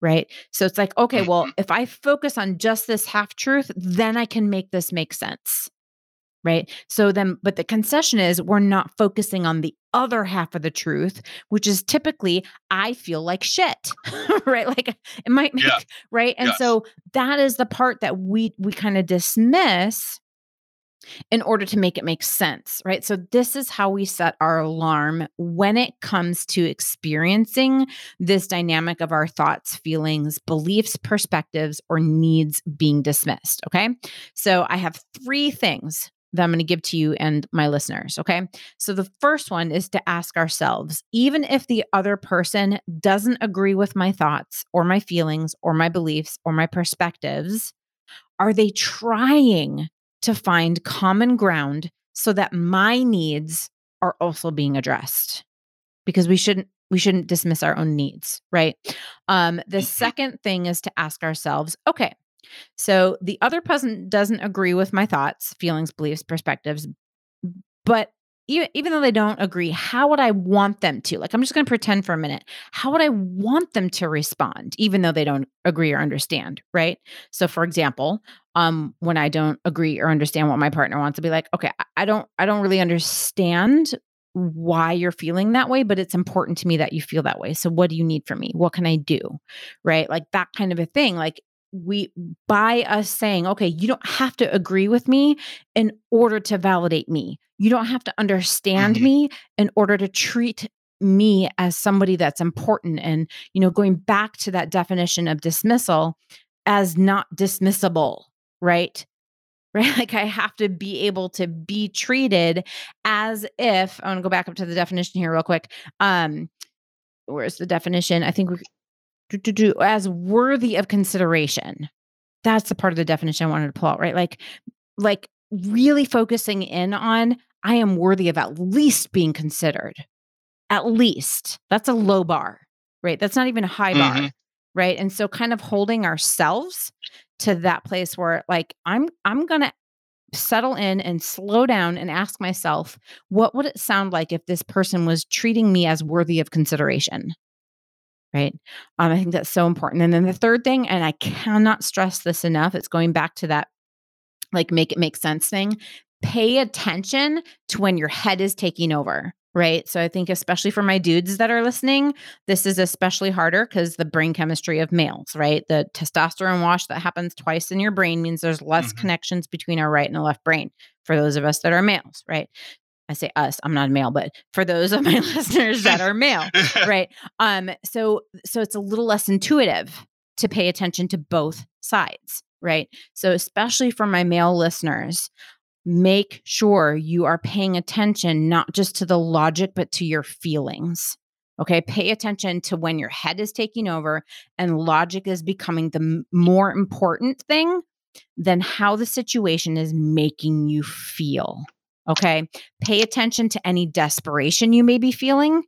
right? So it's like, okay, well, mm-hmm. if I focus on just this half truth, then I can make this make sense. Right. So then, but the concession is we're not focusing on the other half of the truth, which is typically, I feel like shit. <laughs> right. Like it might make, yeah. right. And yes. so that is the part that we, we kind of dismiss in order to make it make sense, right? So, this is how we set our alarm when it comes to experiencing this dynamic of our thoughts, feelings, beliefs, perspectives, or needs being dismissed. Okay. So, I have three things that I'm going to give to you and my listeners. Okay. So, the first one is to ask ourselves even if the other person doesn't agree with my thoughts or my feelings or my beliefs or my perspectives, are they trying to find common ground so that my needs are also being addressed because we shouldn't we shouldn't dismiss our own needs right um the mm-hmm. second thing is to ask ourselves okay so the other person doesn't agree with my thoughts feelings beliefs perspectives but even, even though they don't agree, how would I want them to? Like, I'm just going to pretend for a minute. How would I want them to respond, even though they don't agree or understand? Right. So, for example, um, when I don't agree or understand what my partner wants to be like, okay, I don't, I don't really understand why you're feeling that way, but it's important to me that you feel that way. So, what do you need from me? What can I do? Right. Like that kind of a thing. Like, we by us saying okay you don't have to agree with me in order to validate me you don't have to understand mm-hmm. me in order to treat me as somebody that's important and you know going back to that definition of dismissal as not dismissible right <laughs> right? Like I have to be able to be treated as if I want to go back up to the definition here real quick. Um, where's the definition? I think we do, do, do as worthy of consideration. That's the part of the definition I wanted to pull out, right? Like, like really focusing in on I am worthy of at least being considered. At least. That's a low bar, right? That's not even a high bar, mm-hmm. right? And so kind of holding ourselves to that place where like I'm I'm going to settle in and slow down and ask myself, what would it sound like if this person was treating me as worthy of consideration? Right. Um, I think that's so important. And then the third thing, and I cannot stress this enough, it's going back to that like make it make sense thing. Pay attention to when your head is taking over right? So I think, especially for my dudes that are listening, this is especially harder because the brain chemistry of males, right? The testosterone wash that happens twice in your brain means there's less mm-hmm. connections between our right and the left brain for those of us that are males, right? I say us, I'm not a male, but for those of my <laughs> listeners that are male, <laughs> right? Um, so so it's a little less intuitive to pay attention to both sides, right? So especially for my male listeners, make sure you are paying attention not just to the logic, but to your feelings. Okay. Pay attention to when your head is taking over and logic is becoming the more important thing than how the situation is making you feel. Okay. Pay attention to any desperation you may be feeling.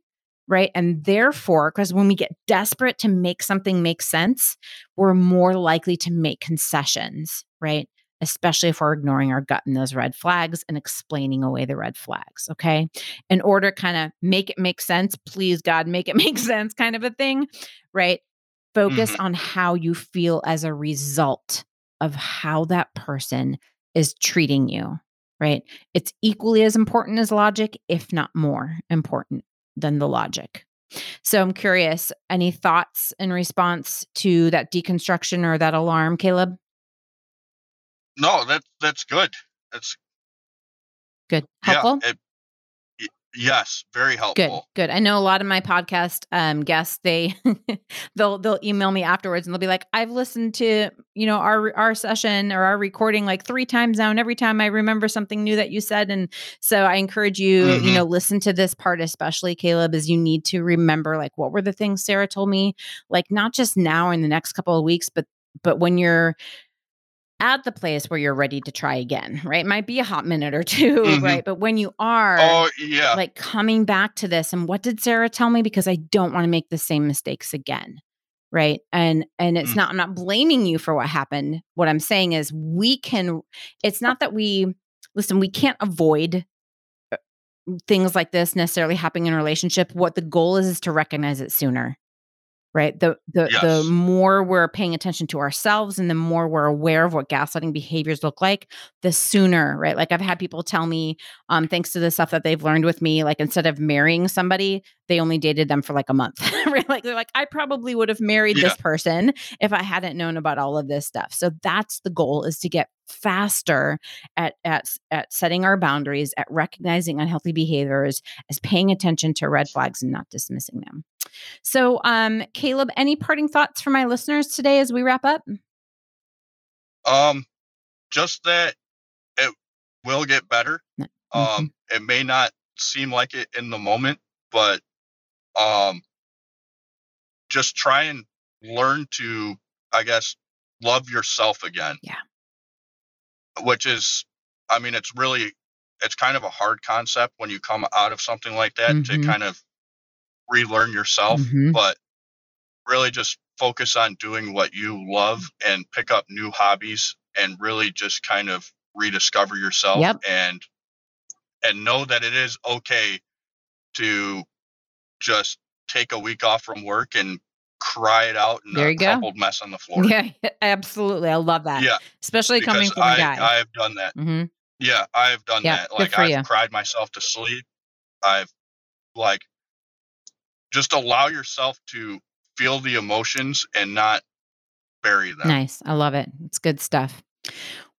Right. And therefore, because when we get desperate to make something make sense, we're more likely to make concessions. Right especially if we're ignoring our gut and those red flags and explaining away the red flags. Okay. In order to kind of make it make sense, please, God, make it <laughs> make sense kind of a thing, right? Focus mm-hmm. on how you feel as a result of how that person is treating you, right? It's equally as important as logic, if not more important than the logic. So I'm curious, any thoughts in response to that deconstruction or that alarm, Kaleb? No, that that's good. That's good. Helpful. Yeah, it, Yes, very helpful. Good, good. I know a lot of my podcast um, guests. They <laughs> they'll they'll email me afterwards and they'll be like, "I've listened to you know our our session or our recording like three times now, and every time I remember something new that you said." And so I encourage you, mm-hmm. you know, listen to this part especially, Kaleb, as you need to remember like what were the things Sarah told me, like not just now in the next couple of weeks, but but when you're at the place where you're ready to try again, right? Might be a hot minute or <laughs> 2 mm-hmm. right? But when you are oh, yeah. like coming back to this and what did Sarah tell me because I don't want to make the same mistakes again. Right? And and it's mm. not I'm not blaming you for what happened. What I'm saying is we can it's not that we listen, we can't avoid uh, things like this necessarily happening in a relationship. What the goal is is to recognize it sooner right? The the yes. the more we're paying attention to ourselves and the more we're aware of what gaslighting behaviors look like the sooner right? Like i've had people tell me um thanks to the stuff that they've learned with me like instead of marrying somebody they only dated them for like a month <laughs> right? Like they're like i probably would have married yeah. this person if i hadn't known about all of this stuff. So that's the goal is to get faster at at at setting our boundaries at recognizing unhealthy behaviors as paying attention to red flags and not dismissing them so, um, Kaleb, any parting thoughts for my listeners today as we wrap up? Um, just that it will get better. Mm-hmm. Um, it may not seem like it in the moment, but um, just try and learn to, I guess, love yourself again. Yeah. Which is, I mean, it's really, it's kind of a hard concept when you come out of something like that mm-hmm. to kind of relearn yourself, mm-hmm. but really just focus on doing what you love and pick up new hobbies and really just kind of rediscover yourself yep. and and know that it is okay to just take a week off from work and cry it out and there a crumpled mess on the <laughs> floor. Yeah, absolutely. I love that. Yeah. Especially coming from a guy. I've done that. Mm-hmm. Yeah, I've done that. Like I've you. cried myself to sleep. I've like just allow yourself to feel the emotions and not bury them. Nice. I love it. It's good stuff.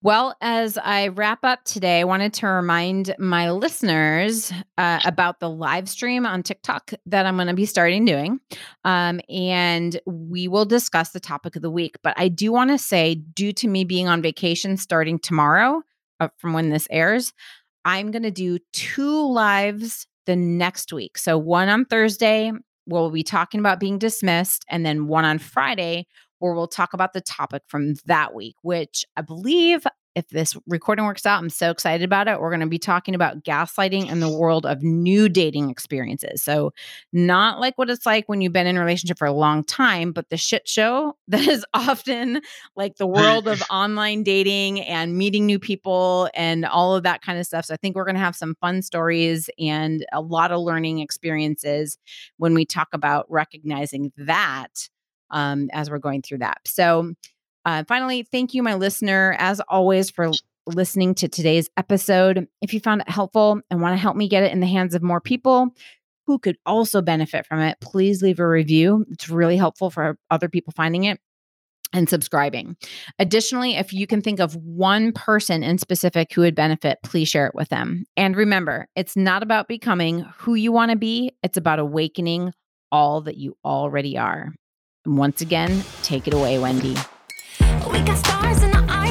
Well, as I wrap up today, I wanted to remind my listeners uh, about the live stream on TikTok that I'm going to be starting doing. Um, and we will discuss the topic of the week. But I do want to say, due to me being on vacation starting tomorrow, uh, from when this airs, I'm going to do two lives the next week. So one on Thursday, we'll be talking about being dismissed, and then one on Friday, where we'll talk about the topic from that week, which I believe if this recording works out, I'm so excited about it. We're going to be talking about gaslighting in the world of new dating experiences. So, not like what it's like when you've been in a relationship for a long time, but the shit show <laughs> that is often like the <laughs> world of online dating and meeting new people and all of that kind of stuff. So, I think we're going to have some fun stories and a lot of learning experiences when we talk about recognizing that um, as we're going through that. So, uh, finally, thank you, my listener, as always, for listening to today's episode. If you found it helpful and want to help me get it in the hands of more people who could also benefit from it, please leave a review. It's really helpful for other people finding it and subscribing. Additionally, if you can think of one person in specific who would benefit, please share it with them. And remember, it's not about becoming who you want to be, it's about awakening all that you already are. And once again, take it away, Wendy. We got stars in our eyes